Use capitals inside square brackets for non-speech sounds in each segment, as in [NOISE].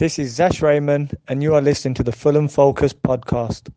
This is Zash Raymond, and you are listening to the Fulham Focus podcast.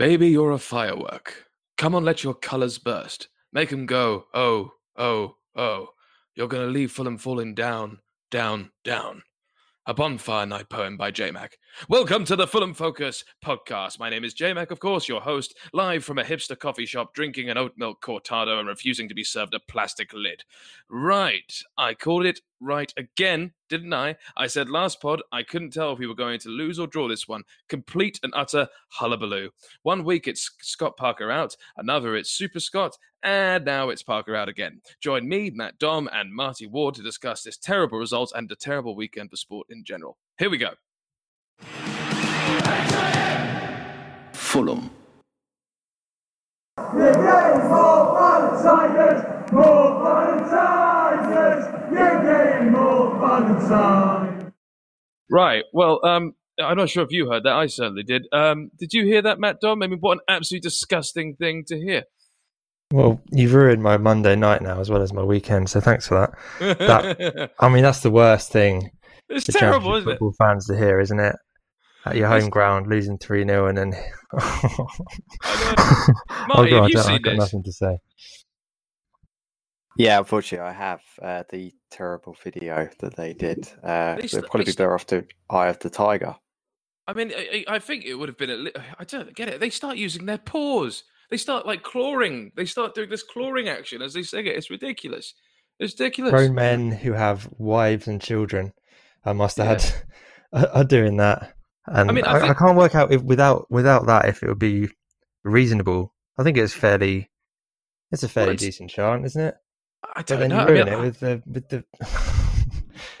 Baby, you're a firework. Come on, let your colours burst. Make 'em go, oh, oh, oh. You're gonna leave Fulham falling down, down, down. A bonfire night poem by J Mac. Welcome to the Fulham Focus podcast. My name is J Mac, of course, your host, live from a hipster coffee shop, drinking an oat milk cortado and refusing to be served a plastic lid. Right, I called it right again, didn't I? I said last pod I couldn't tell if we were going to lose or draw this one. Complete and utter hullabaloo. One week it's Scott Parker out, another it's Super Scott, and now it's Parker out again. Join me, Matt Dom, and Marty Ward to discuss this terrible result and a terrible weekend for sport in general. Here we go. Fulham. The game's more fun than Tigers, more fun than Tigers. You're more fun than Right. Well, um, I'm not sure if you heard that. I certainly did. Um, did you hear that, Matt Dom? I mean, what an absolutely disgusting thing to hear. Well, you've ruined my Monday night now as well as my weekend, so thanks for that. That- [LAUGHS] I mean, that's the worst thing it's terrible, Championship isn't it? football fans to hear, isn't it? At your It's- home ground, losing 3 0 and then. I [LAUGHS] oh, Marty, have God, you I seen I've got this? nothing to say. Yeah, unfortunately, I have uh, the terrible video that they did. Uh, They they'd probably they be better off to Eye of the Tiger. I mean, I, I I think it would have been a li- I don't get it. They start using their paws. They start like clawing. They start doing this clawing action as they sing it. It's ridiculous. It's ridiculous. Grown men who have wives and children, I must have Yeah. had, [LAUGHS] are, are doing that. And I, mean, I I, think- can't work out if without without that if it would be reasonable. I think it's fairly, it's a fairly it's- decent chant, isn't it? I don't know. you I mean, it with the with the [LAUGHS]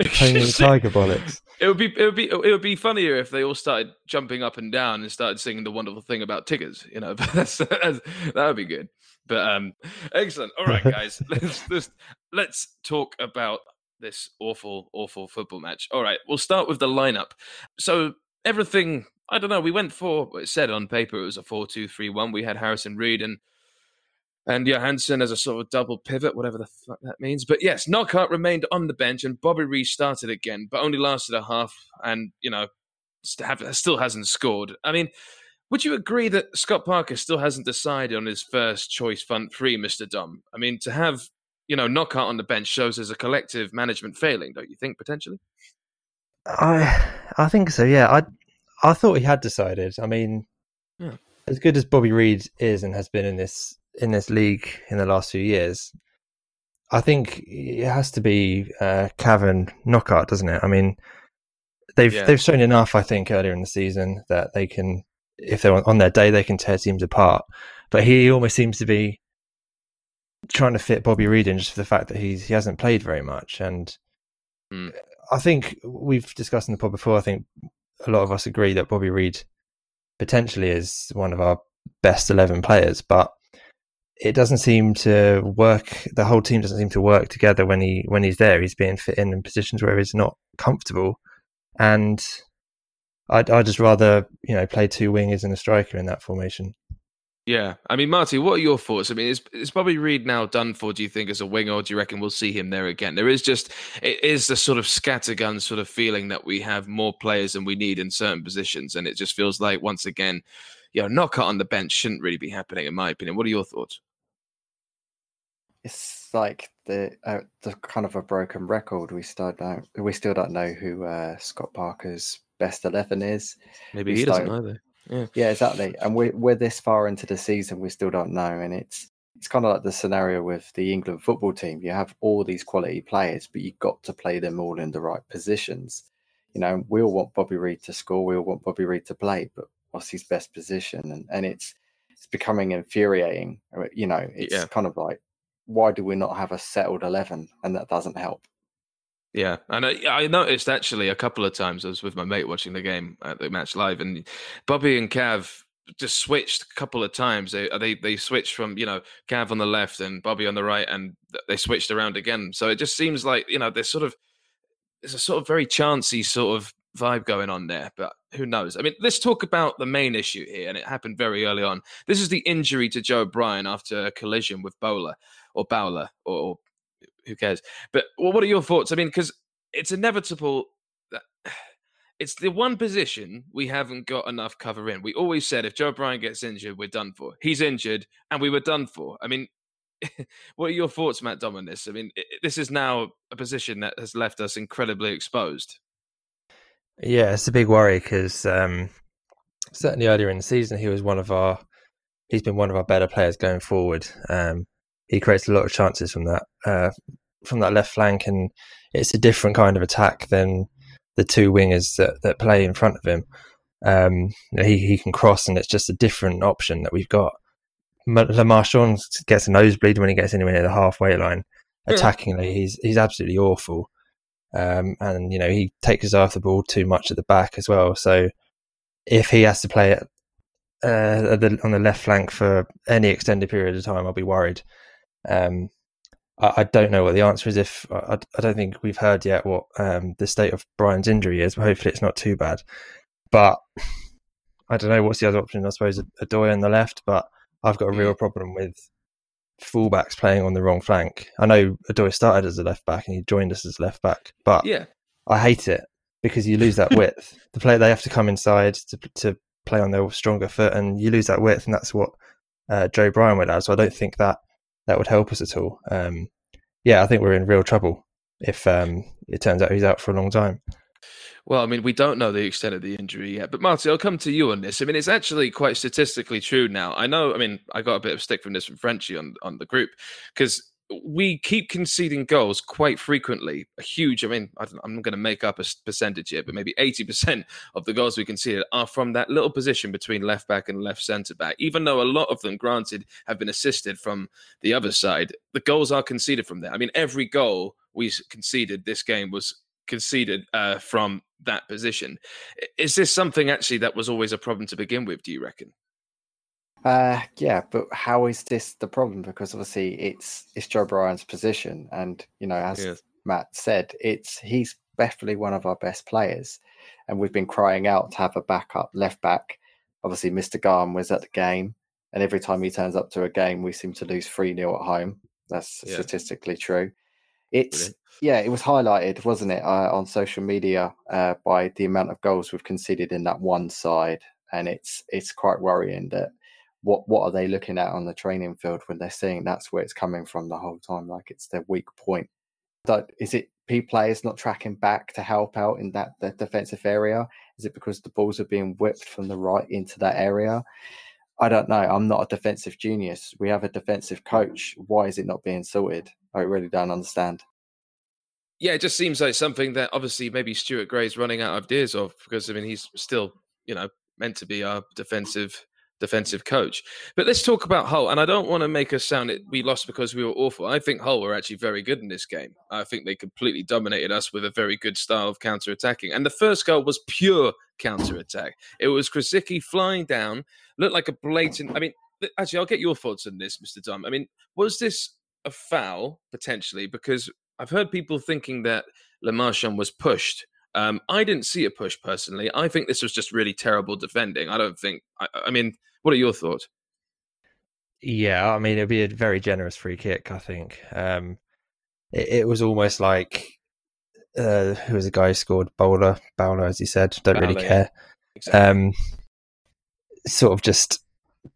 [LAUGHS] with tiger bollocks. It would be it would be it would be funnier if they all started jumping up and down and started singing the wonderful thing about tigers. You know, [LAUGHS] that's, that's, that would be good. But um, excellent. All right, guys, let's let's let's talk about this awful awful football match. All right, we'll start with the lineup. So everything. I don't know. We went for it said on paper it was a four-two-three-one. We had Harrison Reed and and Johansen as a sort of double pivot, whatever the fuck that means. But yes, Knockaert remained on the bench and Bobby Reid started again, but only lasted a half and, you know, still hasn't scored. I mean, would you agree that Scott Parker still hasn't decided on his first choice front three, Mr. Dom? I mean, to have, you know, Knockaert on the bench shows as a collective management failing, don't you think, potentially? I I think so. Yeah, I I thought he had decided. I mean, Yeah. as good as Bobby Reid is and has been in this in this league in the last few years, I think it has to be uh, Cavan Knockaert, doesn't it? I mean, they've Yeah. they've shown enough. I think earlier in the season that they can, if they're on, their day, they can tear teams apart. But he almost seems to be trying to fit Bobby Reid in just for the fact that he's he hasn't played very much and. Hmm. I think we've discussed in the pod before. I think a lot of us agree that Bobby Reid potentially is one of our best 11 players, but it doesn't seem to work. The whole team doesn't seem to work together when he when he's there. He's being fit in in positions where he's not comfortable, and I'd I'd just rather you know play two wingers and a striker in that formation. Yeah. I mean, Marty, what are your thoughts? I mean, is, is Bobby Reid now done for, do you think, as a winger, or do you reckon we'll see him there again? There is just, it is the sort of scattergun sort of feeling that we have more players than we need in certain positions. And it just feels like, once again, you know, Knockaert on the bench shouldn't really be happening, in my opinion. What are your thoughts? It's like the uh, the kind of a broken record. We still don't we still don't know who uh, Scott Parker's best eleven is. Maybe We he doesn't either. Yeah. Yeah, exactly. And we're we're this far into the season, we still don't know. And it's it's kind of like the scenario with the England football team. You have all these quality players, but you've got to play them all in the right positions. You know, we all want Bobby Reid to score, we all want Bobby Reid to play, but what's his best position? And and it's it's becoming infuriating. uh, You know, it's Yeah. kind of like why do we not have a settled eleven? And that doesn't help. Yeah, and I, I noticed actually a couple of times I was with my mate watching the game at the match live, and Bobby and Cav just switched a couple of times. They they they switched from you know Cav on the left and Bobby on the right, and they switched around again. So it just seems like you know there's sort of there's a sort of very chancy sort of vibe going on there, but who knows? I mean, let's talk about the main issue here, and it happened very early on. This is the injury to Joe Bryan after a collision with Bowler or Bowler or, who cares? But well, what are your thoughts? I mean, because it's inevitable that [SIGHS] it's the one position we haven't got enough cover in. We always said if Joe Bryan gets injured, we're done for. He's injured, and we were done for. I mean, [LAUGHS] what are your thoughts, Matt Dom, on this? I mean, this is now a position that has left us incredibly exposed. Yeah, it's a big worry because um, certainly earlier in the season, he was one of our. He's been one of our better players going forward. Um, he creates a lot of chances from that uh, from that left flank, and it's a different kind of attack than the two wingers that, that play in front of him. Um, he he can cross, and it's just a different option that we've got. Le Marchand gets a nosebleed when he gets anywhere near the halfway line. Attackingly, he's he's absolutely awful. Um, and you know he takes his eye off the ball too much at the back as well. So if he has to play it uh, the, on the left flank for any extended period of time, I'll be worried. Um, I, I, don't know what the answer is. If I, I don't think we've heard yet what um, the state of Bryan's injury is, but hopefully it's not too bad. But I don't know what's the other option. I suppose Odoi on the left, but I've got a real problem with fullbacks playing on the wrong flank. I know Odoi started as a left back and he joined us as left back, but yeah, I hate it because you lose that [LAUGHS] width. the player they have to come inside to to play on their stronger foot, and you lose that width, and that's what uh, Joe Bryan would have. So I don't think that that would help us at all. Um, yeah, I think we're in real trouble if um, it turns out he's out for a long time. Well, I mean, we don't know the extent of the injury yet, but Marty, I'll come to you on this. I mean, it's actually quite statistically true now. I know. I mean, I got a bit of stick from this from Frenchie on on the group because we keep conceding goals quite frequently. A huge, I mean, I am not going to make up a percentage here, but maybe 80% of the goals we conceded are from that little position between left back and left centre back. Even though a lot of them, granted, have been assisted from the other side, the goals are conceded from there. I mean, every goal we conceded this game was conceded uh, from that position. Is this something actually that was always a problem to begin with, do you reckon? Uh, yeah, but how is this the problem? Because obviously it's it's Joe Bryan's position, and you know, as yes. Matt said, it's he's definitely one of our best players, and we've been crying out to have a backup left back. Obviously, Mr. Garm was at the game, and every time he turns up to a game, we seem to lose three 0 at home. That's yeah. statistically true. It's Brilliant. yeah, it was highlighted, wasn't it, uh, on social media uh, by the amount of goals we've conceded in that one side, and it's it's quite worrying that what what are they looking at on the training field when they're seeing that's where it's coming from the whole time like it's their weak point. But is it p players not tracking back to help out in that, that defensive area? Is it because the balls are being whipped from the right into that area? I don't know i'm not a defensive genius. We have a defensive coach. Why is it not being sorted? I really don't understand. Yeah, it just seems like something that obviously maybe Stuart Gray's running out of ideas of because I mean he's still, you know, meant to be our defensive defensive coach. But let's talk about Hull. And I don't want to make us sound it we lost because we were awful. I think Hull were actually very good in this game. I think they completely dominated us with a very good style of counter attacking. And the first goal was pure counter attack. It was Grosicki flying down, looked like a blatant. I mean, actually, I'll get your thoughts on this, Mr. Dom. I mean, was this a foul potentially? Because I've heard people thinking that Le Marchand was pushed um, I didn't see a push personally. I think this was just really terrible defending. I don't think. I, I, mean, what are your thoughts? Yeah, I mean, it'd be a very generous free kick. I think um, it, it, was almost like uh, who was the guy who scored Bowler, Bowler, as he said. Don't Bowler, really care. Yeah. Exactly. Um, sort of just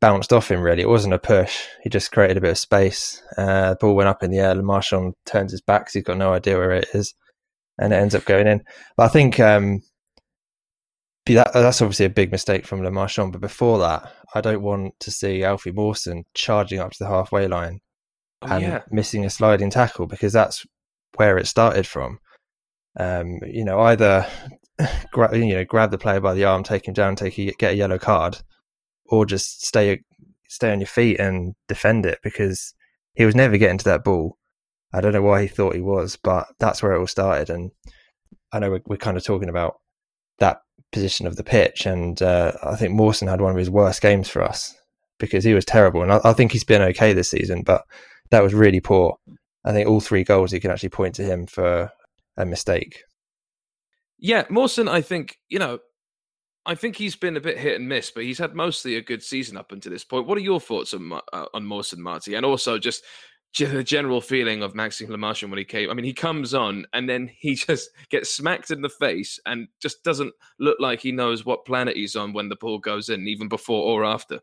bounced off him. Really, it wasn't a push. He just created a bit of space. Uh, the ball went up in the air. Marchand turns his back. So he's got no idea where it is, and it ends up going in. But I think um, that, that's obviously a big mistake from Le Marchand. But before that, I don't want to see Alfie Mawson charging up to the halfway line oh, and yeah. missing a sliding tackle because that's where it started from. Um, you know, either [LAUGHS] gra- you know grab the player by the arm, take him down, take a, get a yellow card, or just stay stay on your feet and defend it because he was never getting to that ball. I don't know why he thought he was, but that's where it all started. And I know we're, we're kind of talking about that position of the pitch. And uh, I think Mawson had one of his worst games for us because he was terrible. And I, I, think he's been okay this season, but that was really poor. I think all three goals you can actually point to him for a mistake. Yeah, Mawson, I think, you know, I think he's been a bit hit and miss, but he's had mostly a good season up until this point. What are your thoughts on uh, on Mawson, Marty? And also just the general feeling of Maxime Le Marchand when he came. I mean, he comes on and then he [LAUGHS] just gets smacked in the face and just doesn't look like he knows what planet he's on when the ball goes in, even before or after.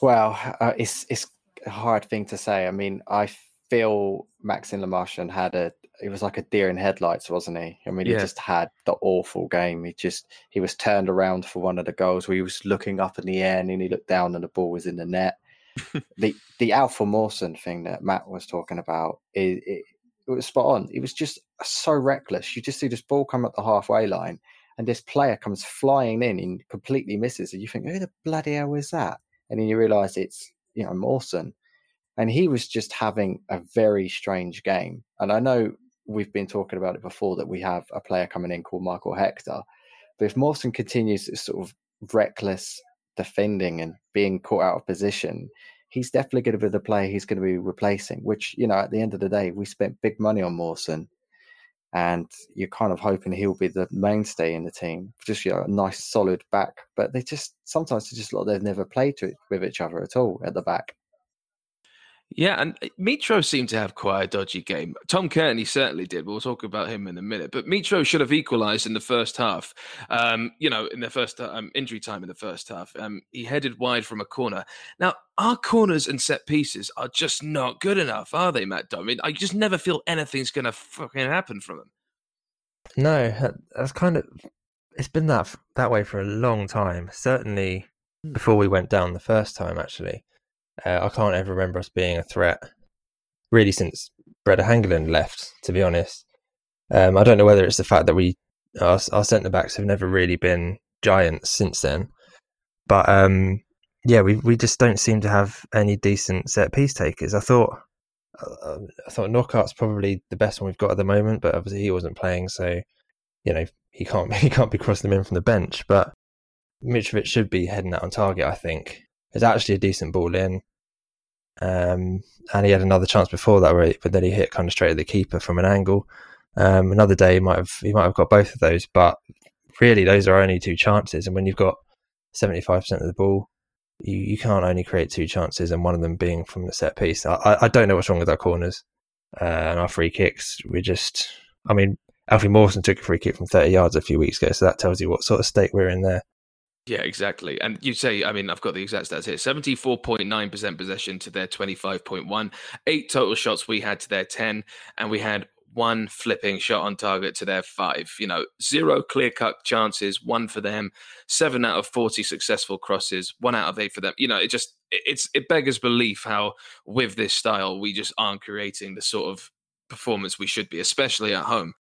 Well, uh, it's it's a hard thing to say. I mean, I feel Maxime Le Marchand had a it was like a deer in headlights, wasn't he? I mean, yeah. he just had the awful game. He just he was turned around for one of the goals where he was looking up in the air and then he looked down and the ball was in the net the the Alfie Mawson thing that Matt was talking about it, it, it was spot on. It was just so reckless. You just see this ball come up the halfway line, and this player comes flying in and completely misses, and you think, who the bloody hell is that? And then you realise it's you know Mawson, and he was just having a very strange game. And I know we've been talking about it before that we have a player coming in called Michael Hector, but if Mawson continues this sort of reckless defending and being caught out of position, he's definitely going to be the player he's going to be replacing. Which you know, at the end of the day, we spent big money on Mawson, and you're kind of hoping he'll be the mainstay in the team, just you know, a nice solid back. But they just sometimes just like they've never played to, with each other at all at the back. Yeah, and uh, Mitro seemed to have quite a dodgy game. Tom Cairney certainly did. We'll talk about him in a minute. But Mitro should have equalised in the first half. Um, you know, in the first um, injury time in the first half, um, he headed wide from a corner. Now, our corners and set pieces are just not good enough, are they, Matt? I mean, I just never feel anything's going to fucking happen from them. No, that's kind of it's been that that way for a long time. Certainly hmm. before we went down the first time, actually. Uh, I can't ever remember us being a threat, really, since Brede Hangeland left. To be honest, um, I don't know whether it's the fact that we our, our centre backs have never really been giants since then, but um, yeah, we we just don't seem to have any decent set piece takers. I thought uh, I thought Knockaert's probably the best one we've got at the moment, but obviously he wasn't playing, so you know he can't [LAUGHS] he can't be crossing them in from the bench. But Mitrovic should be heading out on target. I think it's actually a decent ball in. Um, and he had another chance before that, where but then he hit kind of straight at the keeper from an angle. Um, another day he might have he might have got both of those, but really those are only two chances. And when you've got seventy five percent of the ball, you, you can't only create two chances, and one of them being from the set piece. I, I don't know what's wrong with our corners uh, and our free kicks. We just, I mean, Alfie Mawson took a free kick from thirty yards a few weeks ago, so that tells you what sort of state we're in there. Yeah, exactly. And you say, I mean, I've got the exact stats here 74.9% possession to their 25.1, eight total shots we had to their 10, and we had one flipping shot on target to their five. You know, zero clear cut chances, one for them, seven out of 40 successful crosses, one out of eight for them. You know, it just, it's, it beggars belief how with this style, we just aren't creating the sort of performance we should be, especially at home.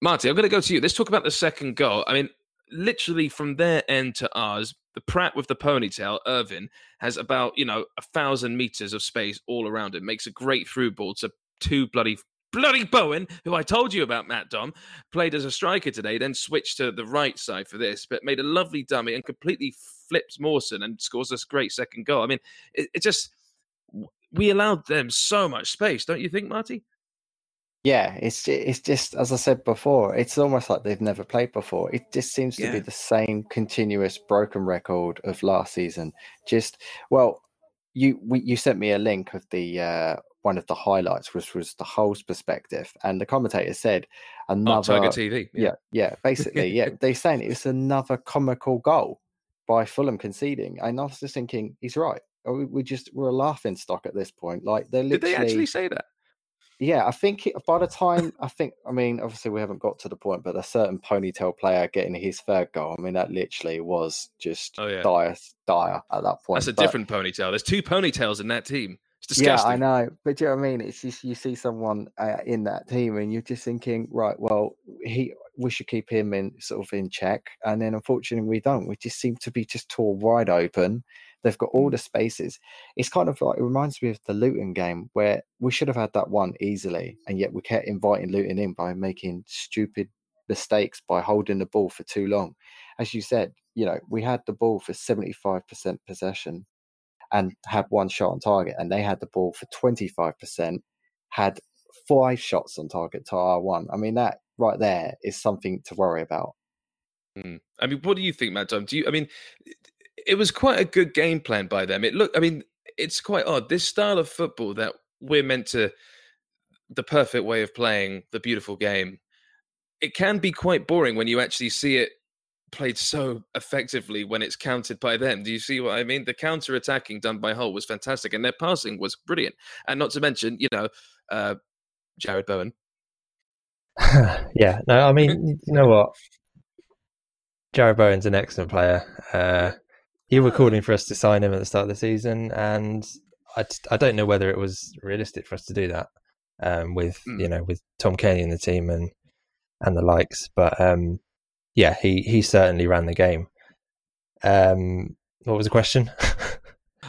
Marty, I'm going to go to you. Let's talk about the second goal. I mean, literally from their end to ours, the Pratt with the ponytail, Irvine, has about, you know, a thousand meters of space all around him, makes a great through ball to two bloody bloody Bowen, who I told you about, Matt Dom, played as a striker today, then switched to the right side for this, but made a lovely dummy and completely flips Mawson and scores this great second goal. I mean, it, it just we allowed them so much space, don't you think, Marty? Yeah, it's it's just as I said before, it's almost like they've never played before. It just seems to yeah. be the same continuous broken record of last season. Just well, you we, you sent me a link of the uh, one of the highlights, which was the Hull's perspective, and the commentator said another oh, Tiger TV. Yeah, yeah, yeah basically, yeah. [LAUGHS] They're saying it was another comical goal by Fulham conceding, and I was just thinking he's right. We, just we're a laughing stock at this point. Like they literally. Did they actually say that? Yeah, I think it, by the time I think, I mean, obviously we haven't got to the point, but a certain ponytail player getting his third goal, I mean, that literally was just oh, yeah. dire, dire at that point. That's a but, different ponytail. There's two ponytails in that team. It's disgusting. Yeah, I know, but you know what I mean? It's just you see someone uh, in that team, and you're just thinking, right, well, he, we should keep him in sort of in check, and then unfortunately we don't. We just seem to be just tore wide open They've got all mm. the spaces. It's kind of like it reminds me of the Luton game where we should have had that one easily, and yet we kept inviting Luton in by making stupid mistakes by holding the ball for too long. As you said, you know, we had the ball for 75% possession and had one shot on target, and they had the ball for 25%, had five shots on target to our one. I mean, that right there is something to worry about. Mm. I mean, what do you think, Matt? Do you? I mean, it was quite a good game plan by them. It looked, I mean, it's quite odd. This style of football that we're meant to, the perfect way of playing the beautiful game. It can be quite boring when you actually see it played so effectively when it's countered by them. Do you see what I mean? The counter attacking done by Hull was fantastic, and their passing was brilliant. And not to mention, you know, uh, Jarrod Bowen. [LAUGHS] yeah, no, I mean, you know what? Jarrod Bowen's an excellent player. Uh, you were calling for us to sign him at the start of the season, and I, I don't know whether it was realistic for us to do that um, with mm. you know with Tom Cairney and the team and and the likes. But um, yeah, he he certainly ran the game. Um, what was the question? [LAUGHS]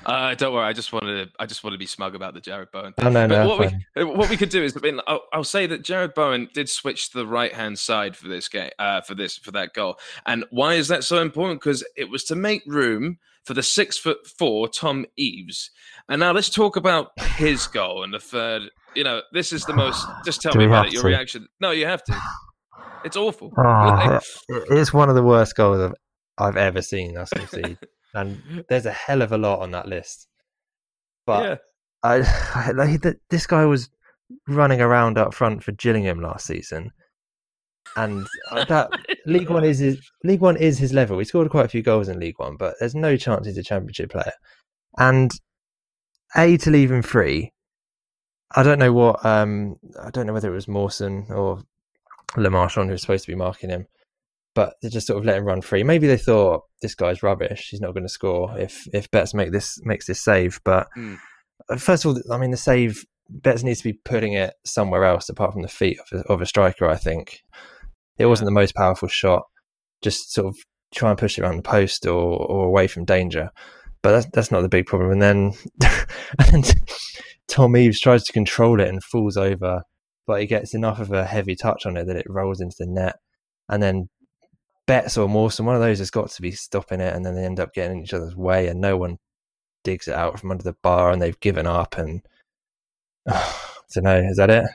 Uh, don't worry. I just wanted to. I just want to be smug about the Jarrod Bowen. Oh no, no. What we, what we could do is, I mean, I'll, I'll, say that Jarrod Bowen did switch to the right hand side for this game, uh, for this for that goal. And why is that so important? Because it was to make room for the six foot four Tom Eaves. And now let's talk about his goal and the third. You know, this is the most. Just tell me about it. Your to? reaction. No, you have to. It's awful. [LAUGHS] Oh, it's one of the worst goals I've, I've ever seen us concede [LAUGHS] and there's a hell of a lot on that list. But yeah. I, [LAUGHS] I this guy was running around up front for Gillingham last season, and uh, that [LAUGHS] League One is his, League One is his level. He scored quite a few goals in League One, but there's no chance he's a Championship player. And a to leave him free. I don't know what. Um, I don't know whether it was Mawson or Le Marchand who was supposed to be marking him, but they just sort of let him run free. Maybe they thought this guy's rubbish. He's not going to score if if Betts make this makes this save. But mm. first of all, I mean the save Betts needs to be putting it somewhere else apart from the feet of a, of a striker. I think it yeah. wasn't the most powerful shot. Just sort of try and push it around the post or or away from danger. But that's that's not the big problem. And then [LAUGHS] and Tom Eaves tries to control it and falls over, but he gets enough of a heavy touch on it that it rolls into the net. And then Betts or Mawson, one of those has got to be stopping it, and then they end up getting in each other's way, and no one digs it out from under the bar, and they've given up. And [SIGHS] [SIGHS] don't know, is that it?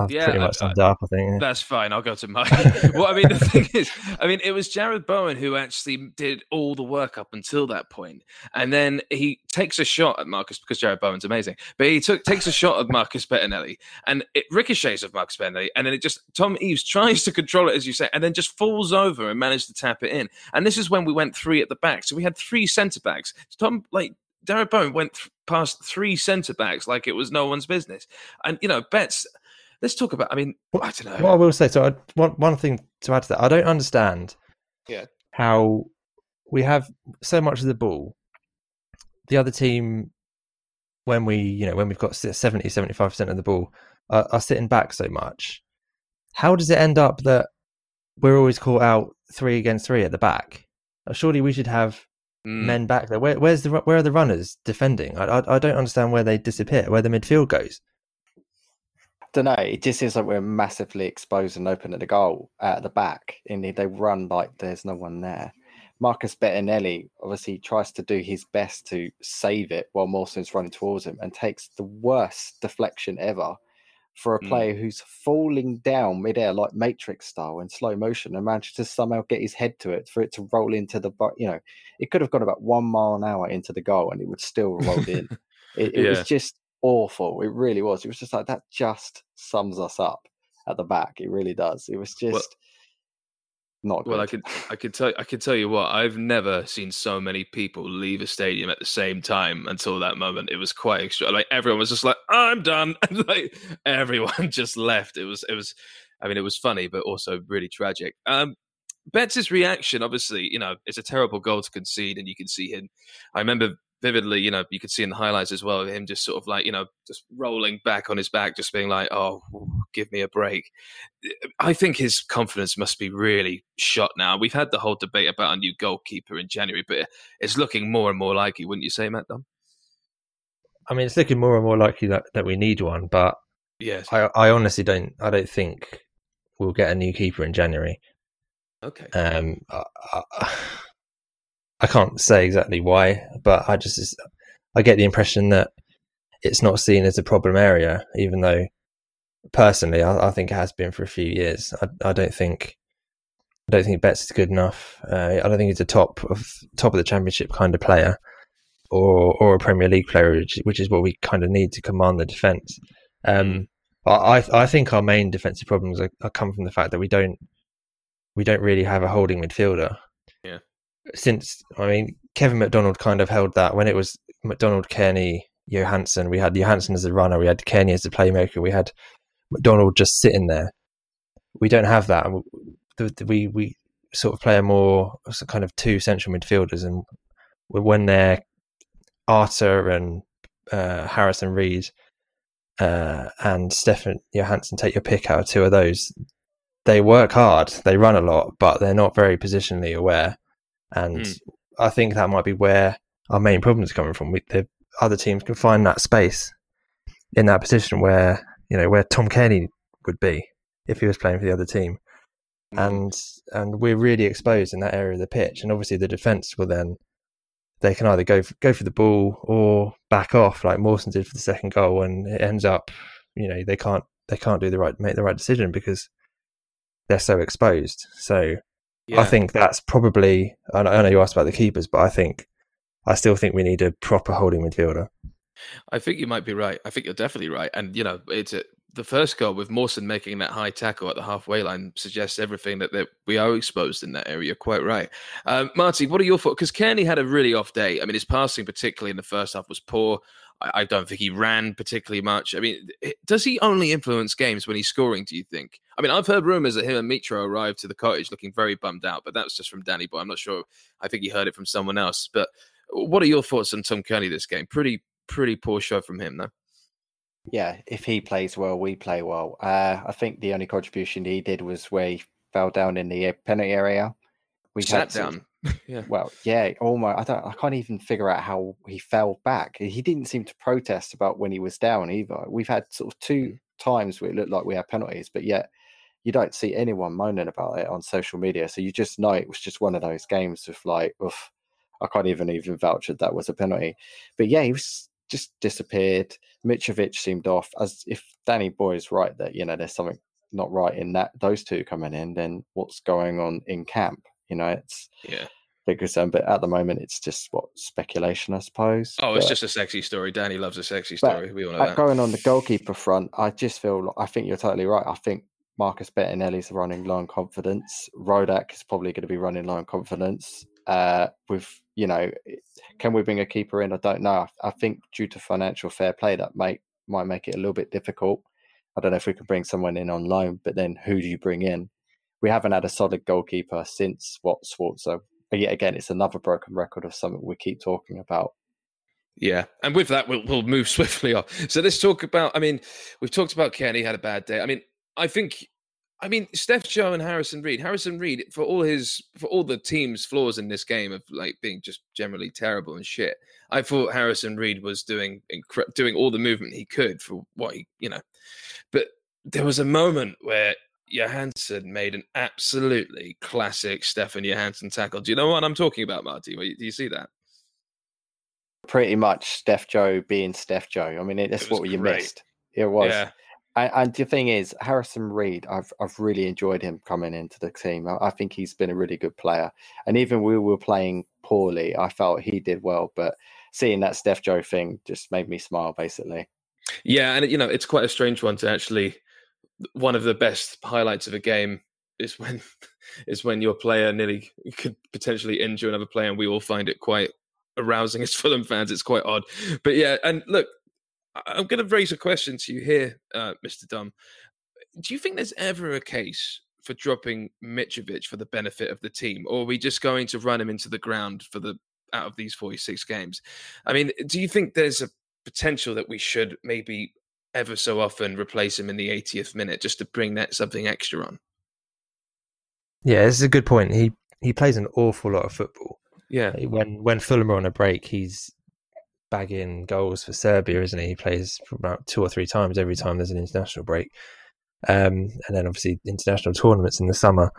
I've yeah, pretty much summed up, I think. That's fine. I'll go to Mike. [LAUGHS] well, I mean, the thing is, I mean, it was Jarrod Bowen who actually did all the work up until that point, and then he takes a shot at Marcus because Jarrod Bowen's amazing. But he took takes a shot at Marcus Bettinelli, and it ricochets of Marcus Bettinelli, and then it just Tom Eaves tries to control it as you say, and then just falls over and managed to tap it in. And this is when we went three at the back, so we had three centre backs. Tom like Jarrod Bowen went th- past three centre backs like it was no one's business, and you know Betts let's talk about. I mean, I don't know. What I will say. So, I, one one thing to add to that, I don't understand. Yeah. How we have so much of the ball, the other team, when we you know when we've got 70 75 percent of the ball, are, are sitting back so much. How does it end up that we're always caught out three against three at the back? Surely we should have mm. men back there. Where, where's the where are the runners defending? I, I, I don't understand where they disappear, where the midfield goes don't know. It just seems like we're massively exposed and open at the goal at the back. And they run like there's no one there. Marcus Bettinelli obviously tries to do his best to save it while Mawson's running towards him and takes the worst deflection ever for a mm. player who's falling down midair like Matrix style in slow motion and managed to somehow get his head to it for it to roll into the you know it could have gone about one mile an hour into the goal and it would still roll in. [LAUGHS] It, it yeah. was just awful. It really was. It was just like that. Just sums us up at the back. It really does. It was just well, not. Good. Well, I could I could tell I could tell you what I've never seen so many people leave a stadium at the same time until that moment. It was quite extra. Like everyone was just like, "I'm done," [LAUGHS] and like everyone [LAUGHS] just left. It was it was. I mean, it was funny, but also really tragic. Um, Betts' reaction, obviously, you know, it's a terrible goal to concede, and you can see him. I remember vividly, you know, you could see in the highlights as well, him just sort of like, you know, just rolling back on his back, just being like, oh, give me a break. I think his confidence must be really shot now. We've had the whole debate about a new goalkeeper in January, but it's looking more and more likely, wouldn't you say, Matt Dunn? I mean, it's looking more and more likely that, that we need one, but yes, I, I honestly don't, I don't think we'll get a new keeper in January. Okay. Um, I, I, I can't say exactly why, but I just I get the impression that it's not seen as a problem area, even though personally I, I think it has been for a few years. I, I don't think I don't think Betts is good enough. Uh, I don't think he's a top of top of the championship kind of player, or or a Premier League player, which, which is what we kind of need to command the defence. Um, I I think our main defensive problems are, are come from the fact that we don't we don't really have a holding midfielder. Since I mean Kevin McDonald kind of held that when it was McDonald, Cairney, Johansen. We had Johansen as a runner. We had Cairney as a playmaker. We had McDonald just sitting there. We don't have that. We we sort of play a more kind of two central midfielders, and when they're Arter and uh, Harrison Reed uh, and Stefan Johansen, take your pick out of two of those. They work hard, they run a lot, but they're not very positionally aware. And mm. I think that might be where our main problem is coming from. We, the other teams can find that space in that position where you know where Tom Cairney would be if he was playing for the other team, mm. and and we're really exposed in that area of the pitch. And obviously the defence will then they can either go for, go for the ball or back off like Mawson did for the second goal, and it ends up you know they can't they can't do the right make the right decision because they're so exposed. So yeah. I think that's probably I know you asked about the keepers, but I think I still think we need a proper holding midfielder. I think you might be right. I think you're definitely right. And you know, it's a, the first goal with Mawson making that high tackle at the halfway line suggests everything that, that we are exposed in that area. Quite right, um, Marty. What are your thoughts? Because Cairney had a really off day. I mean, his passing, particularly in the first half, was poor. I, I don't think he ran particularly much. I mean, does he only influence games when he's scoring? Do you think? I mean, I've heard rumors that him and Mitro arrived to the cottage looking very bummed out, but that was just from Danny Boy. I'm not sure. I think he heard it from someone else, but what are your thoughts on Tom Cairney this game? Pretty pretty poor show from him, though. Yeah, if he plays well, we play well. Uh, I think the only contribution he did was where he fell down in the penalty area. We sat down. Yeah. [LAUGHS] Well, yeah, almost. I don't. I can't even figure out how he fell back. He didn't seem to protest about when he was down either. We've had sort of two mm. times where it looked like we had penalties, but yet you don't see anyone moaning about it on social media. So you just know it was just one of those games of like, oof, I can't even even vouch that that was a penalty. But yeah, he was just disappeared. Mitrovic seemed off. As if Danny Boy is right that you know there's something not right in that those two coming in, then what's going on in camp? You know, it's yeah big concern. But at the moment, it's just what speculation, I suppose. Oh, but, it's just a sexy story. Danny loves a sexy story. We all know that. Going on the goalkeeper front, I just feel. I think you're totally right. I think Marcus Bettinelli's running low on confidence. Rodak is probably going to be running low on confidence. Uh, with you know, can we bring a keeper in? I don't know. I, I think due to financial fair play, that might might make it a little bit difficult. I don't know if we could bring someone in on loan, but then who do you bring in? We haven't had a solid goalkeeper since what Schwarzer. But yet again, it's another broken record of something we keep talking about. Yeah, and with that, we'll, we'll move [LAUGHS] swiftly off. So let's talk about. I mean, we've talked about Kenny had a bad day. I mean, I think I mean, Steph Joe and Harrison Reed. Harrison Reed, for all his, for all the team's flaws in this game of like being just generally terrible and shit, I thought Harrison Reed was doing incre- doing all the movement he could for what he, you know. But there was a moment where Johansen made an absolutely classic Stefan Johansen tackle. Do you know what I'm talking about, Marty? Do you see that? Pretty much Steph Joe being Steph Joe. I mean, that's what great. you missed. It was. Yeah. And, and, the thing is, Harrison Reed, I've I've really enjoyed him coming into the team. I, I, think he's been a really good player. And even we were playing poorly, I felt he did well. But seeing that Steph Joe thing just made me smile, basically. Yeah, and you know, it's quite a strange one to actually. One of the best highlights of a game is when [LAUGHS] is when your player nearly could potentially injure another player, and we all find it quite arousing [LAUGHS] as Fulham fans. It's quite odd, but yeah. And look, I'm going to raise a question to you here, uh, Mr. Dunn. Do you think there's ever a case for dropping Mitrovic for the benefit of the team, or are we just going to run him into the ground for the out of these 46 games? I mean, do you think there's a potential that we should maybe ever so often replace him in the 80th minute just to bring that something extra on? Yeah, this is a good point. He he plays an awful lot of football. Yeah. When when Fulham are on a break, he's bagging goals for Serbia, isn't he? He plays about two or three times every time there's an international break. um, and then obviously international tournaments in the summer.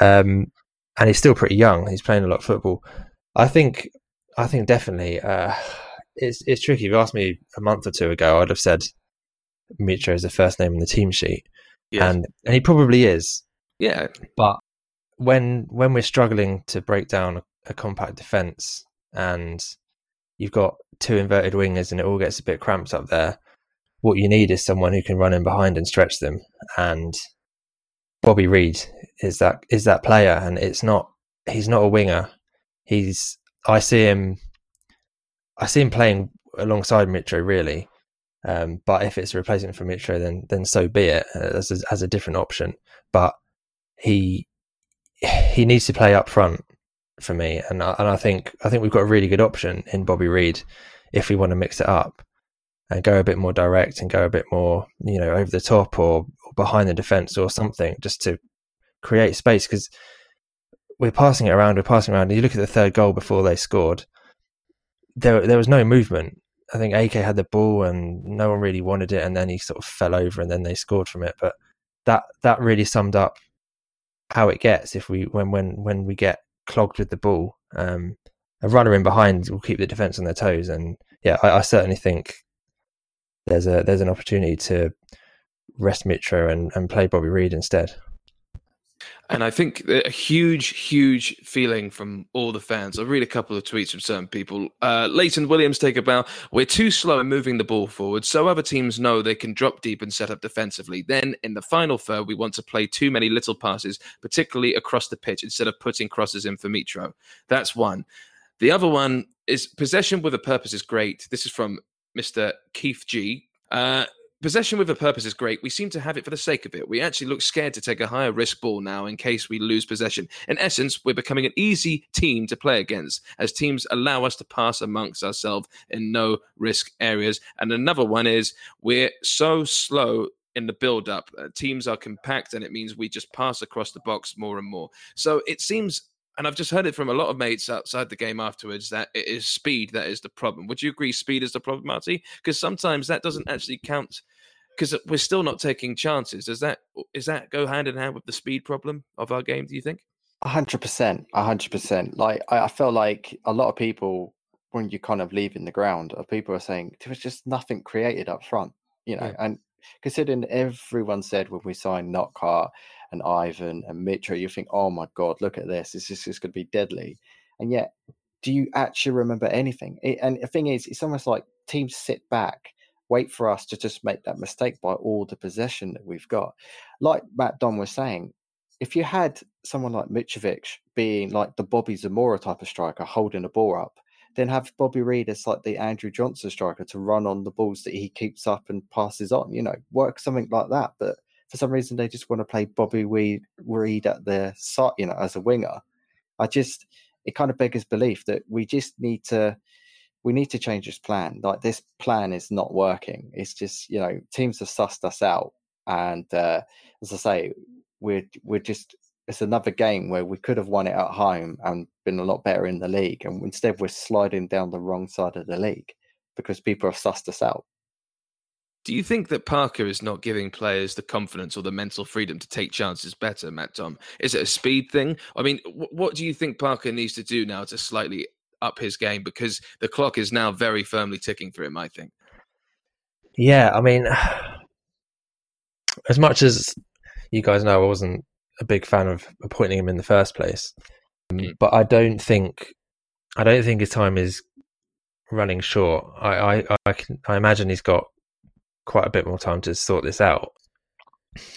Um, and he's still pretty young. He's playing a lot of football. I think, I think definitely, uh, [SIGHS] it's it's tricky. If you asked me a month or two ago, I'd have said Mitro is the first name on the team sheet, Yeah. and and he probably is. yeah. But when when we're struggling to break down a, a compact defense, and you've got two inverted wingers, and it all gets a bit cramped up there, what you need is someone who can run in behind and stretch them. And Bobby Reid is that is that player, and it's not he's not a winger. He's I see him I see him playing alongside Mitro really. Um, but if it's a replacement for Mitro, then then so be it uh, as a, as a different option. But he he needs to play up front for me, and I, and I think I think we've got a really good option in Bobby Reid if we want to mix it up and go a bit more direct and go a bit more you know over the top or, or behind the defense or something just to create space because we're passing it around, we're passing around. And you look at the third goal before they scored, there there was no movement. I think AK had the ball and no one really wanted it, and then he sort of fell over, and then they scored from it. But that that really summed up how it gets if we when when when we get clogged with the ball. Um, a runner in behind will keep the defense on their toes, and yeah, I, I certainly think there's a there's an opportunity to rest Mitro and, and play Bobby Reid instead. And I think a huge, huge feeling from all the fans. I'll read a couple of tweets from certain people. Uh, Leighton Williams take a bow. We're too slow in moving the ball forward, so other teams know they can drop deep and set up defensively. Then in the final third, we want to play too many little passes, particularly across the pitch, instead of putting crosses in for Mitro. That's one. The other one is possession with a purpose is great. This is from Mr. Keith G. Uh, Possession with a purpose is great. We seem to have it for the sake of it. We actually look scared to take a higher risk ball now in case we lose possession. In essence, we're becoming an easy team to play against as teams allow us to pass amongst ourselves in no risk areas. And another one is we're so slow in the build up. Uh, teams are compact and it means we just pass across the box more and more. So it seems and I've just heard it from a lot of mates outside the game afterwards that it is speed that is the problem. Would you agree speed is the problem, Marty? Because sometimes that doesn't actually count because we're still not taking chances. Does that is that go hand in hand with the speed problem of our game? Do you think? A hundred percent, a hundred percent. Like I, I feel like a lot of people, when you kind of leaving the ground, of people are saying there was just nothing created up front, you know. Yeah. And considering everyone said when we signed Knockaert and Ivan and Mitro, you think, oh my god, look at this, this is just going to be deadly. And yet, do you actually remember anything? It, and the thing is, it's almost like teams sit back, wait for us to just make that mistake by all the possession that we've got. Like Matt Don was saying, if you had someone like Mitrovic being like the Bobby Zamora type of striker, holding the ball up, then have Bobby Reid as like the Andrew Johnson striker to run on the balls that he keeps up and passes on. You know, work something like that. But for some reason, they just want to play Bobby Reid, Reid at the side, you know, as a winger. I just, it kind of beggars belief that we just need to, we need to change this plan. Like this plan is not working. It's just, you know, teams have sussed us out, and uh, as I say, we're we're just it's another game where we could have won it at home and been a lot better in the league, and instead we're sliding down the wrong side of the league because people have sussed us out. Do you think that Parker is not giving players the confidence or the mental freedom to take chances better, Matt Tom? Is it a speed thing? I mean, wh- what do you think Parker needs to do now to slightly up his game? Because the clock is now very firmly ticking for him, I think. Yeah, I mean, [SIGHS] as much as you guys know, I wasn't a big fan of appointing him in the first place, um, Mm. but I don't think I don't think his time is running short. I, I, I can I imagine he's got quite a bit more time to sort this out.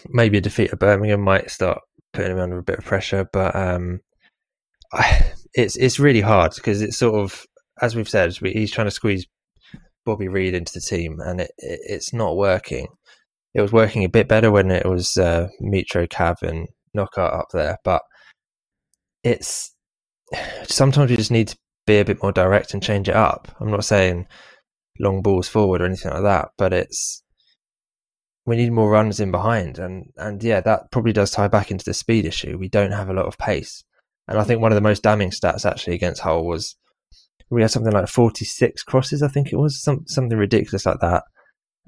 Maybe a defeat at Birmingham might start putting him under a bit of pressure, but um, I, it's it's really hard because it's sort of as we've said, we, he's trying to squeeze Bobby Reid into the team, and it, it, it's not working. It was working a bit better when it was uh, Mitro, Cav, and Knockaert up there, but it's sometimes we just need to be a bit more direct and change it up. I'm not saying long balls forward or anything like that, but it's we need more runs in behind, and and yeah, that probably does tie back into the speed issue. We don't have a lot of pace, and I think one of the most damning stats actually against Hull was we had something like 46 crosses, I think it was some something ridiculous like that,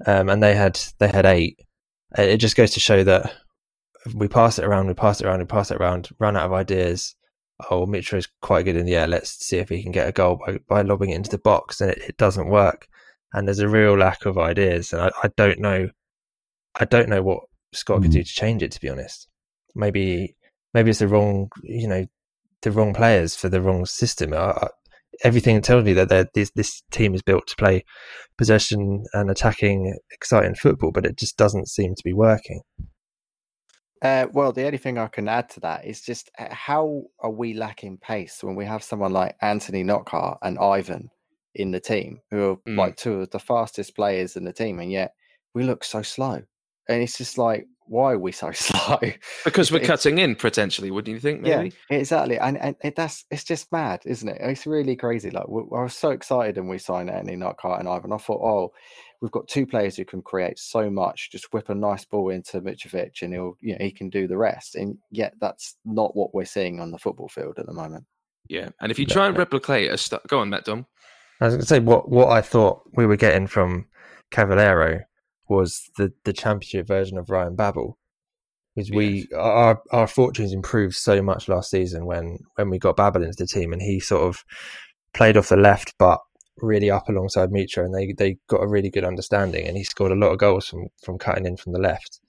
um, and they had they had eight, it just goes to show that we pass it around, we pass it around, we pass it around, run out of ideas. Oh, Mitro is quite good in the air. Let's see if he can get a goal by, by lobbing it into the box, and it, it doesn't work. And there's a real lack of ideas, and I, I don't know, I don't know what Scott could do mm. to change it. To be honest, maybe maybe it's the wrong, you know, the wrong players for the wrong system. I, I, everything tells me that this this team is built to play possession and attacking, exciting football, but it just doesn't seem to be working. Uh, well, the only thing I can add to that is just uh, how are we lacking pace when we have someone like Anthony Knockaert and Ivan in the team, who are Mm. like two of the fastest players in the team, and yet we look so slow. And it's just like, why are we so [LAUGHS] slow? Because we're It's- cutting in potentially, wouldn't you think? Maybe. Yeah, exactly, and, and it, that's it's just mad, isn't it? It's really crazy. Like we, I was so excited when we signed Anthony Knockaert and Ivan. I thought, oh, we've got two players who can create so much. Just whip a nice ball into Mitrovic, and he'll you know he can do the rest. And yet, that's not what we're seeing on the football field at the moment. Yeah. And if you try and replicate a st- go on, Matt Dom. I was going to say what what I thought we were getting from Cavaleiro was the the championship version of Ryan Babel, because we our our fortunes improved so much last season when when we got Babel into the team, and he sort of played off the left, but really up alongside Mitra, and they they got a really good understanding, and he scored a lot of goals from from cutting in from the left.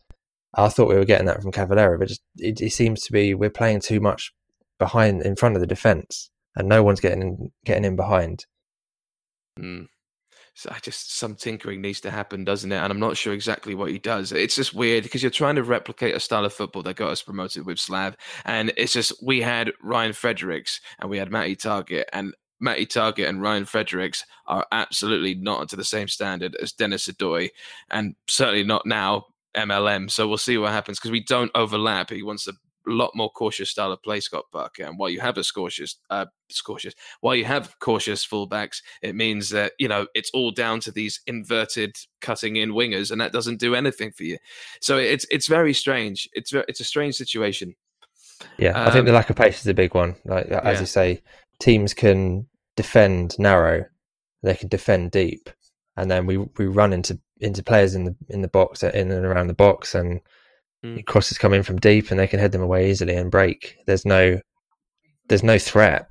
I thought we were getting that from Cavaleiro, but just it, it seems to be we're playing too much behind in front of the defense, and no one's getting in, getting in behind. Mm. So I just some tinkering needs to happen, doesn't it? And I'm not sure exactly what he does. It's just weird because you're trying to replicate a style of football that got us promoted with Slav, and it's just we had Ryan Fredericks and we had Matty Targett, and Matty Targett and Ryan Fredericks are absolutely not to the same standard as Denis Odoi, and certainly not now MLM. So we'll see what happens because we don't overlap. He wants a lot more cautious style of play, Scott Parker. And while you have a cautious, uh, cautious, while you have cautious fullbacks, it means that you know it's all down to these inverted cutting in wingers, and that doesn't do anything for you. So it's it's very strange. It's it's a strange situation. Yeah, I think Um, the lack of pace is a big one. Like as yeah. you say, teams can defend narrow, they can defend deep, and then we we run into into players in the in the box in and around the box, and Mm. crosses come in from deep, and they can head them away easily and break. There's no there's no threat.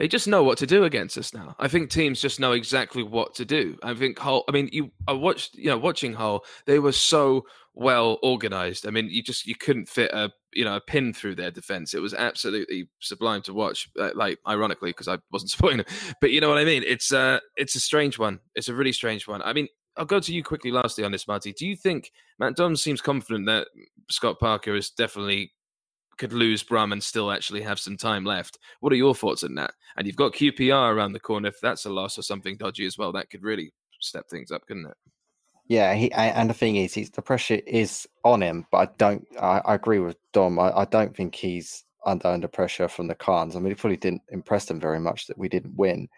They just know what to do against us now. I think teams just know exactly what to do. I think Hull. I mean, you. I watched. You know, watching Hull, they were so well organized. I mean, you just you couldn't fit a you know a pin through their defense. It was absolutely sublime to watch. Uh, like, ironically, because I wasn't [LAUGHS] supporting it, but you know what I mean. It's uh, it's a strange one. It's a really strange one. I mean, I'll go to you quickly. Lastly, on this, Marty, do you think Matt Dunn seems confident that Scott Parker is definitely could lose Brum and still actually have some time left. What are your thoughts on that? And you've got QPR around the corner. If that's a loss or something dodgy as well, that could really step things up, couldn't it? Yeah, he, and the thing is, he's, the pressure is on him, but I don't. I, I agree with Dom. I, I don't think he's under under pressure from the Khans. I mean, it probably didn't impress them very much that we didn't win.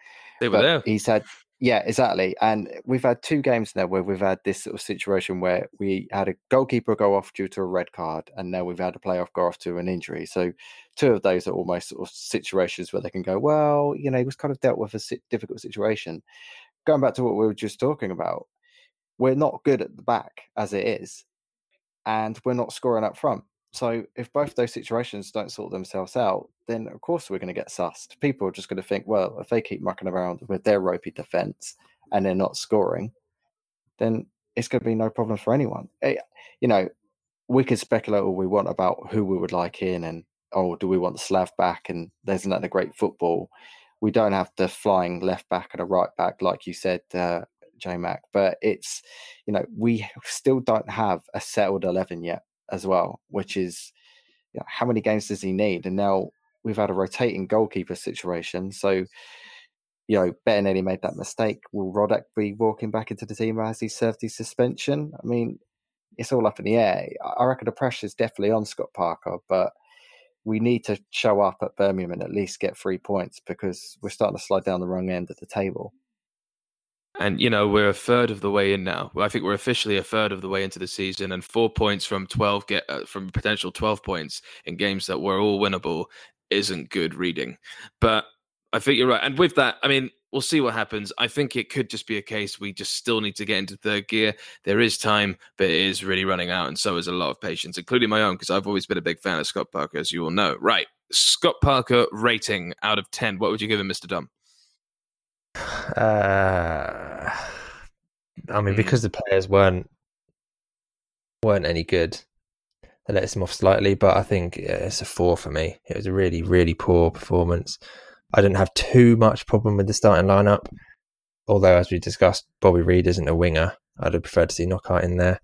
They were but there. he's had yeah exactly and we've had two games now where we've had this sort of situation where we had a goalkeeper go off due to a red card and now we've had a player go off to an injury so two of those are almost sort of situations where they can go well you know he was kind of dealt with a difficult situation going back to what we were just talking about we're not good at the back as it is and we're not scoring up front so if both those situations don't sort themselves out, then of course we're going to get sussed. People are just going to think, well, if they keep mucking around with their ropey defense and they're not scoring, then it's going to be no problem for anyone. Eh, You know, we could speculate all we want about who we would like in and oh, do we want Slav back? And there's another great football. We don't have the flying left back and a right back, like you said, uh, J Mac. But it's, you know, we still don't have a settled 11 yet as well, which is you know, how many games does he need? And now we've had a rotating goalkeeper situation. So, you know, Bettinelli made that mistake. Will Rodák be walking back into the team as he served his suspension? I mean, it's all up in the air. I reckon the pressure's definitely on Scott Parker, but we need to show up at Birmingham and at least get three points because we're starting to slide down the wrong end of the table. And you know we're a third of the way in now. I think we're officially a third of the way into the season, and four points from twelve get uh, from potential twelve points in games that were all winnable isn't good reading. But I think you're right. And with that, I mean, we'll see what happens. I think it could just be a case we just still need to get into third gear. There is time, but it is really running out, and so is a lot of patience, including my own, because I've always been a big fan of Scott Parker, as you all know. Right, Scott Parker rating out of ten. What would you give him, Mister Dom? Uh, I mean, Mm. because the players weren't weren't any good, they let him off slightly. But I think it's a four for me. It was a really, really poor performance. I didn't have too much problem with the starting lineup, although as we discussed, Bobby Reid isn't a winger. I'd have preferred to see Knockaert in there,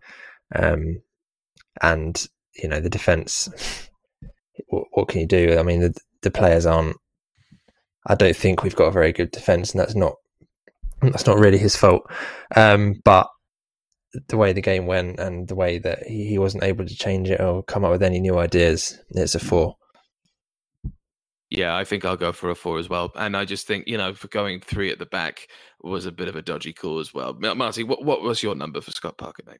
um, and you know the defense. [LAUGHS] What, what can you do? I mean, the, the players aren't. I don't think we've got a very good defense, and that's not that's not really his fault. Um, but the way the game went and the way that he, he wasn't able to change it or come up with any new ideas, it's a four. Yeah, I think I'll go for a four as well. And I just think, you know, for going three at the back was a bit of a dodgy call as well. Marty, what, what was your number for Scott Parker, mate?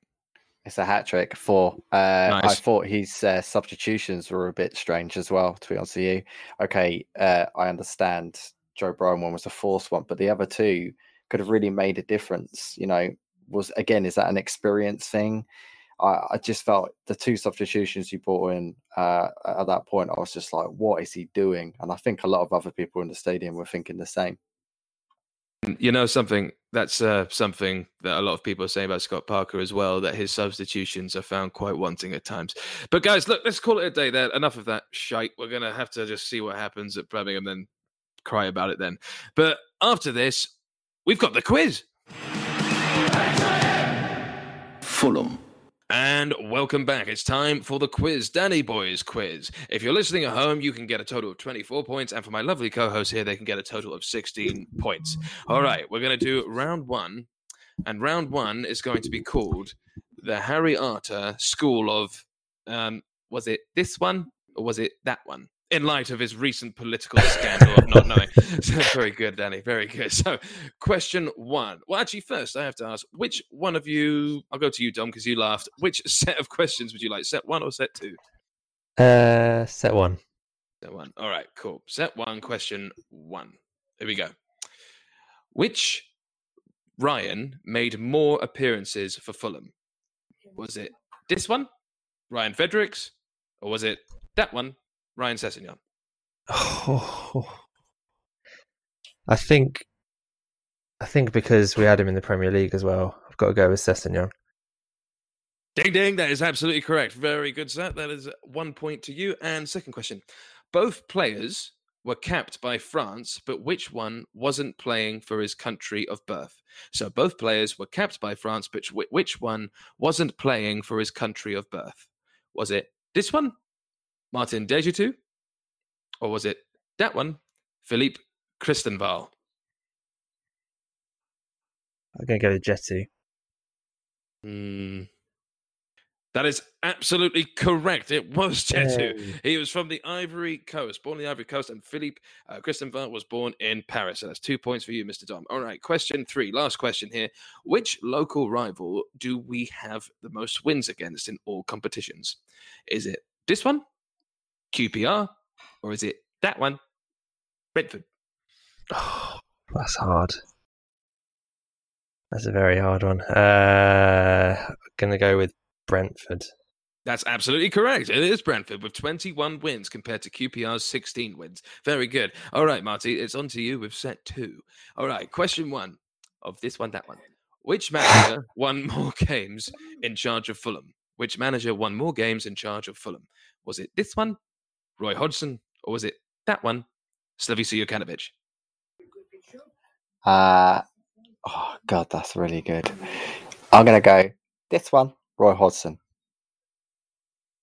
It's a hat trick. Four. Uh, I thought his uh, substitutions were a bit strange as well. To be honest with you, okay, uh, I understand Joe Bryan one was a forced one, but the other two could have really made a difference. You know, was again is that an experience thing? I, I just felt the two substitutions he brought in uh, at that point, I was just like, what is he doing? And I think a lot of other people in the stadium were thinking the same. You know something that's uh, something that a lot of people are saying about Scott Parker as well. That his substitutions are found quite wanting at times. But guys, look, let's call it a day. There, enough of that shite. We're gonna have to just see what happens at Birmingham, then cry about it then. But after this, we've got the quiz. Fulham. And welcome back. It's time for the quiz, Danny Boys quiz. If you're listening at home, you can get a total of 24 points. And for my lovely co hosts here, they can get a total of 16 points. All right, we're going to do round one. And round one is going to be called the Harry Arter School of, um, was it this one or was it that one? In light of his recent political scandal of not knowing. So, [LAUGHS] [LAUGHS] very good, Danny. Very good. So, question one. Well, actually, first I have to ask which one of you, I'll go to you, Dom, because you laughed. Which [LAUGHS] set of questions would you like? Set one or set two? Uh, set one. Set one. All right, cool. Set one, question one. Here we go. Which Ryan made more appearances for Fulham? Was it this one, Ryan Fredericks, or was it that one, Ryan Sessegnon? Oh. I think, I think because we had him in the Premier League as well, I've got to go with Sessegnon. Ding ding, that is absolutely correct. Very good, sir. That is one point to you. And second question. Both players were capped by France, but which one wasn't playing for his country of birth? So both players were capped by France, but wh- which one wasn't playing for his country of birth? Was it this one, Martin Djetou? Or was it that one, Philippe Christanval? I'm going to go with Djetou. Hmm. That is absolutely correct. It was Djetou. Yay. He was from the Ivory Coast, born in the Ivory Coast, and Philippe uh, Christanval was born in Paris. So that's two points for you, Mr. Dom. All right, question three, last question here. Which local rival do we have the most wins against in all competitions? Is it this one, QPR, or is it that one, Brentford? Oh, [SIGHS] that's hard. That's a very hard one. Uh, I'm going to go with Brentford. That's absolutely correct. It is Brentford with 21 wins compared to QPR's 16 wins. Very good. All right, Marty, it's on to you with set two. All right, question one of this one, that one. Which manager [LAUGHS] won more games in charge of Fulham? Which manager won more games in charge of Fulham? Was it this one, Roy Hodgson, or was it that one, Slavica Jokanovic? Uh, oh god, that's really good. I'm gonna go this one, Roy Hodgson.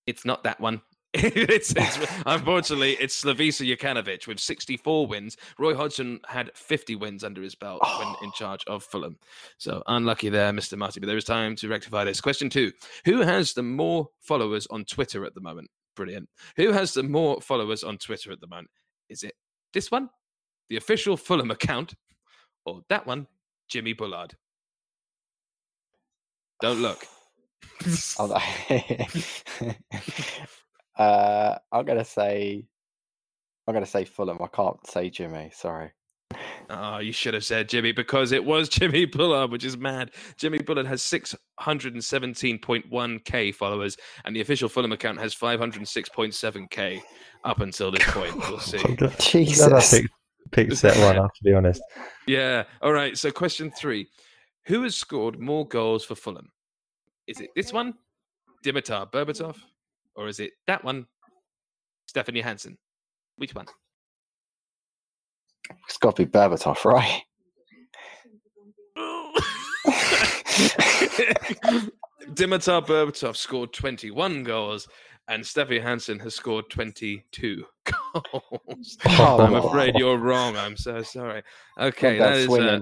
It's not that one. [LAUGHS] it's, it's unfortunately it's Slavica Jokanovic with 64 wins. Roy Hodgson had 50 wins under his belt when in charge of Fulham. So unlucky there, Mr. Marty. But there is time to rectify this. Question two: Who has the more followers on Twitter at the moment? Brilliant. Who has the more followers on Twitter at the moment? Is it this one, the official Fulham account, or that one, Jimmy Bullard? Don't look. [LAUGHS] Uh, I'm gonna say, I'm gonna say Fulham. I can't say Jimmy. Sorry. Oh, you should have said Jimmy because it was [LAUGHS] Jimmy Bullard, which is mad. Jimmy Bullard has 617.1k followers, and the official Fulham account has 506.7k up until this point. We'll [LAUGHS] see. Glad I Jesus. picked, picked set one up, to be honest. Yeah. All right. So, question three Who has scored more goals for Fulham? Is it this one, Dimitar Berbatov, or is it that one, Stephanie Hansen? Which one? It's got to be Berbatov, right? [LAUGHS] Dimitar Berbatov scored 21 goals, and Steffi Hansen has scored 22 [LAUGHS] goals. [LAUGHS] Oh, I'm afraid you're wrong. I'm so sorry. Okay, that uh,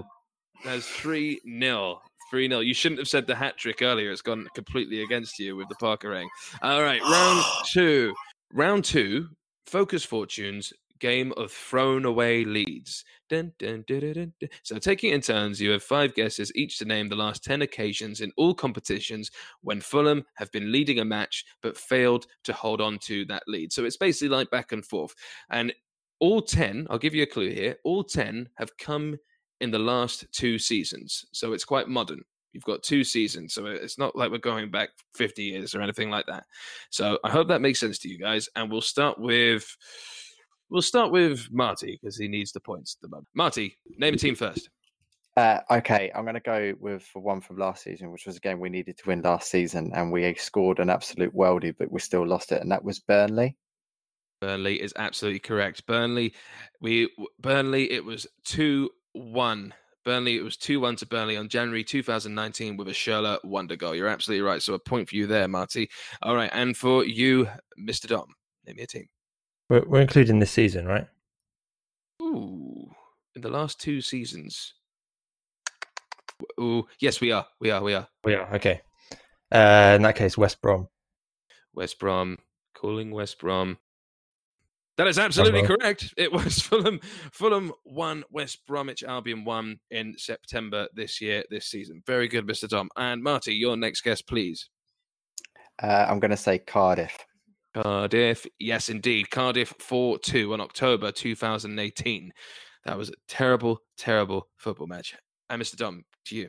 that's three 0 Three 0 You shouldn't have said the hat trick earlier. It's gone completely against you with the Parker ring. All right, round [GASPS] two. Round two. Focus fortunes. Game of thrown away leads. Dun, dun, dun. So, taking in turns, you have five guesses each to name the last 10 occasions in all competitions when Fulham have been leading a match but failed to hold on to that lead. So, it's basically like back and forth. And all 10, I'll give you a clue here, all 10 have come in the last two seasons. So, it's quite modern. You've got two seasons. So, it's not like we're going back 50 years or anything like that. So, I hope that makes sense to you guys. And we'll start with. We'll start with Marty because he needs the points at the moment. Marty, name a team first. Uh, okay, I'm going to go with one from last season, which was a game we needed to win last season, and we scored an absolute worldie, but we still lost it, and that was Burnley. Burnley is absolutely correct. Burnley, we Burnley. It was two one. Burnley. It was two one to Burnley on January 2019 with a Schürrle wonder goal. You're absolutely right. So a point for you there, Marty. All right, and for you, Mr. Dom, name me a team. We're, we're including this season, right? Ooh, in the last two seasons. Ooh, yes, we are. We are. We are. We are okay. Uh, in that case, West Brom. West Brom, calling West Brom. That is absolutely Bravo. correct. It was [LAUGHS] Fulham. Fulham won. West Bromwich Albion won in September this year, this season. Very good, Mr. Tom. And Marty, your next guest, please. Uh, I'm going to say Cardiff. Cardiff. Yes, indeed. Cardiff 4 2 on October 2018. That was a terrible, terrible football match. And Mr. Dom, to you.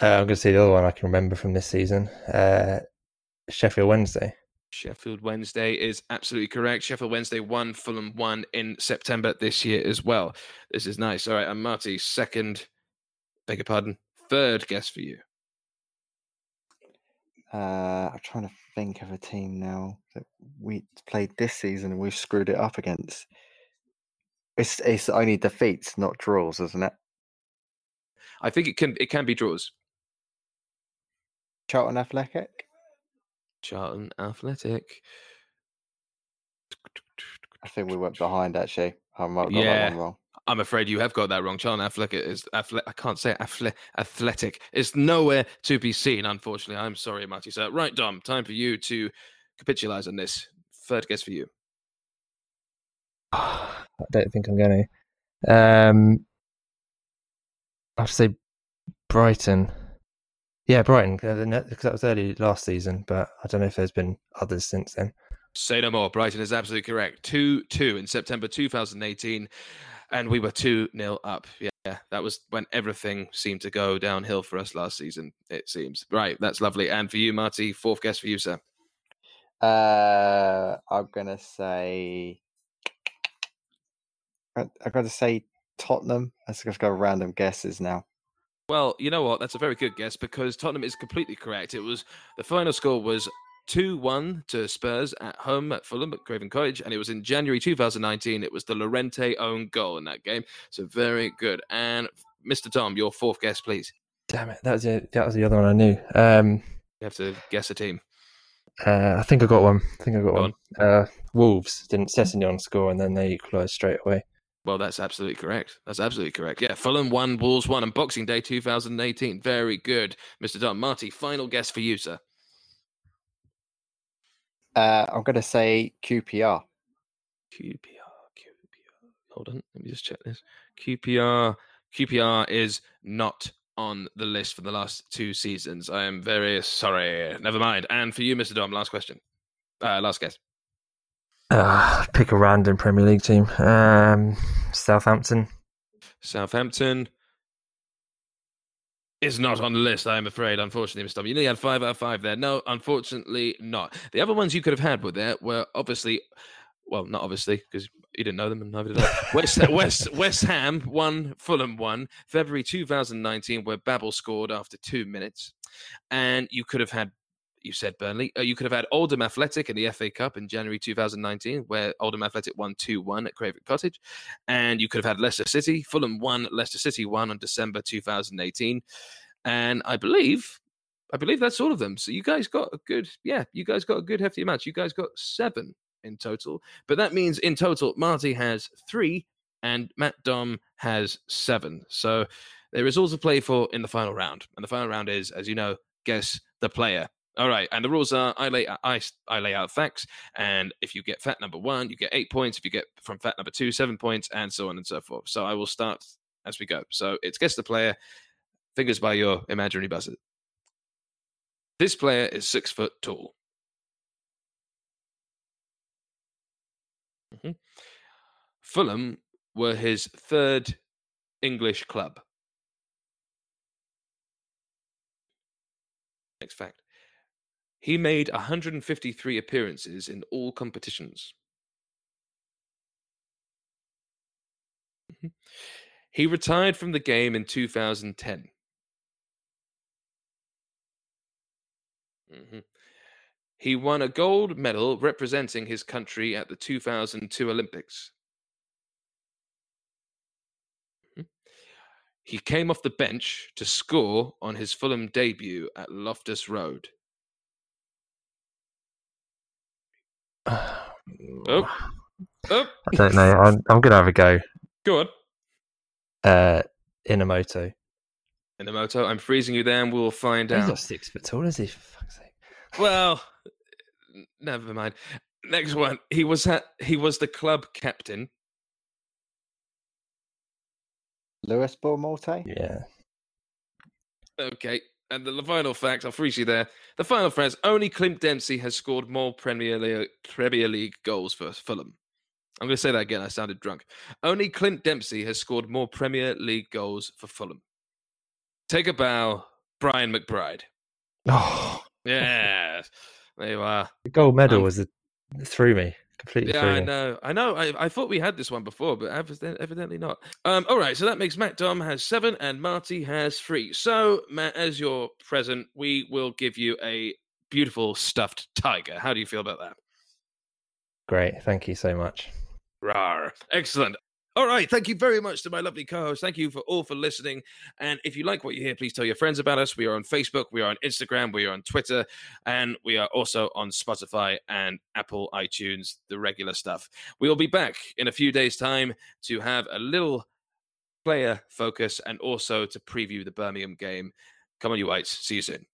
Uh, I'm going to say the other one I can remember from this season. Uh, Sheffield Wednesday. Sheffield Wednesday is absolutely correct. Sheffield Wednesday won, Fulham won in September this year as well. This is nice. All right, and Marty, second, beg your pardon, third guess for you. Uh, I'm trying to think of a team now that we played this season and we've screwed it up against. It's it's only defeats, not draws, isn't it? I think it can it can be draws. Charlton Athletic. Charlton Athletic. I think we went behind actually. I might have got that Yeah. one wrong. I'm afraid you have got that wrong. Charlton Athletic is athle- I can't say athle- athletic. It's nowhere to be seen, unfortunately. I'm sorry, Marty. Sir. right, Dom, time for you to capitalize on this. Third guess for you. [SIGHS] I don't think I'm going to. Um, I have to say Brighton. Yeah, Brighton, because that was early last season, but I don't know if there's been others since then. Say no more. Brighton is absolutely correct. 2 2 in September 2018. And we were 2 0 up. Yeah, that was when everything seemed to go downhill for us last season, it seems. Right, that's lovely. And for you, Marty, fourth guess for you, sir. Uh, I'm gonna say. I- I've got to say Tottenham. Let's just go random guesses now. Well, you know what? That's a very good guess because Tottenham is completely correct. It was the final score was 2 1 to Spurs at home at Fulham at Craven Cottage, and it was in January 2019. It was the Llorente own goal in that game. So very good. And Mr. Tom, your fourth guess, please. Damn it, that was the, that was the other one I knew. Um, You have to guess a team. uh, I think I got one. I think I got Go one. Uh, Wolves didn't Sessegnon score and then they equalised straight away. Well, that's absolutely correct. That's absolutely correct. Yeah, Fulham won, Wolves won on Boxing Day 2018. Very good, Mr. Tom. Marty, final guess for you, sir. Uh, I'm gonna say QPR. QPR, QPR. Hold on, let me just check this. QPR, QPR is not on the list for the last two seasons. I am very sorry. Never mind. And for you, Mr. Dom, last question. Uh, last guess. Uh, pick a random Premier League team. Um, Southampton. Southampton is not on the list, I'm afraid, unfortunately, Mr. Tom. You only had five out of five there. No, unfortunately not. The other ones you could have had were there were obviously, well, not obviously, because you didn't know them and neither did I. [LAUGHS] West, West, West Ham won, Fulham won, February 2019, where Babel scored after two minutes. And you could have had you said Burnley. Uh, you could have had Oldham Athletic in the FA Cup in January 2019, where Oldham Athletic won 2 1 at Craven Cottage. And you could have had Leicester City. Fulham won, Leicester City won on December 2018. And I believe. I believe that's all of them. So you guys got a good, yeah, you guys got a good hefty match. You guys got seven in total. But that means in total, Marty has three and Matt Dom has seven. So there is all to play for in the final round. And the final round is, as you know, guess the player. All right, and the rules are: I lay I, I lay out facts, and if you get fact number one, you get eight points. If you get from fact number two, seven points, and so on and so forth. So I will start as we go. So it's guess the player. Fingers by your imaginary buzzer. This player is six foot tall. Mm-hmm. Fulham were his third English club. Next fact. He made 153 appearances in all competitions. Mhm. He retired from the game in 2010. Mhm. He won a gold medal representing his country at the 2002 Olympics. Mhm. He came off the bench to score on his Fulham debut at Loftus Road. Oh, [SIGHS] Oh. I don't know. I'm, I'm going to have a go. go on. Uh, Inamoto. Inamoto, I'm freezing you there and we'll find He's out. not six foot tall, is he? For fuck's sake. Well, never mind. Next one. He was at, he was the club captain. Lewis Morte. Yeah. Okay. And the final fact, I'll freeze you there. The final fact, only Clint Dempsey has scored more Premier League, Premier League goals for Fulham. I'm going to say that again. I sounded drunk. Only Clint Dempsey has scored more Premier League goals for Fulham. Take a bow, Brian McBride. Oh, [LAUGHS] Yes. there you are. the gold medal Um, was a, threw me completely. Yeah, I know. I know. I, I thought we had this one before, but evidently not. Um, all right, so that makes Matt Dom has seven and Marty has three. So, Matt, as your present, we will give you a beautiful stuffed tiger. How do you feel about that? Great. Thank you so much. Rar. Excellent. All right. Thank you very much to my lovely co host. Thank you for all for listening. And if you like what you hear, please tell your friends about us. We are on Facebook, we are on Instagram, we are on Twitter, and we are also on Spotify and Apple iTunes, the regular stuff. We will be back in a few days' time to have a little player focus and also to preview the Birmingham game. Come on, you whites. See you soon.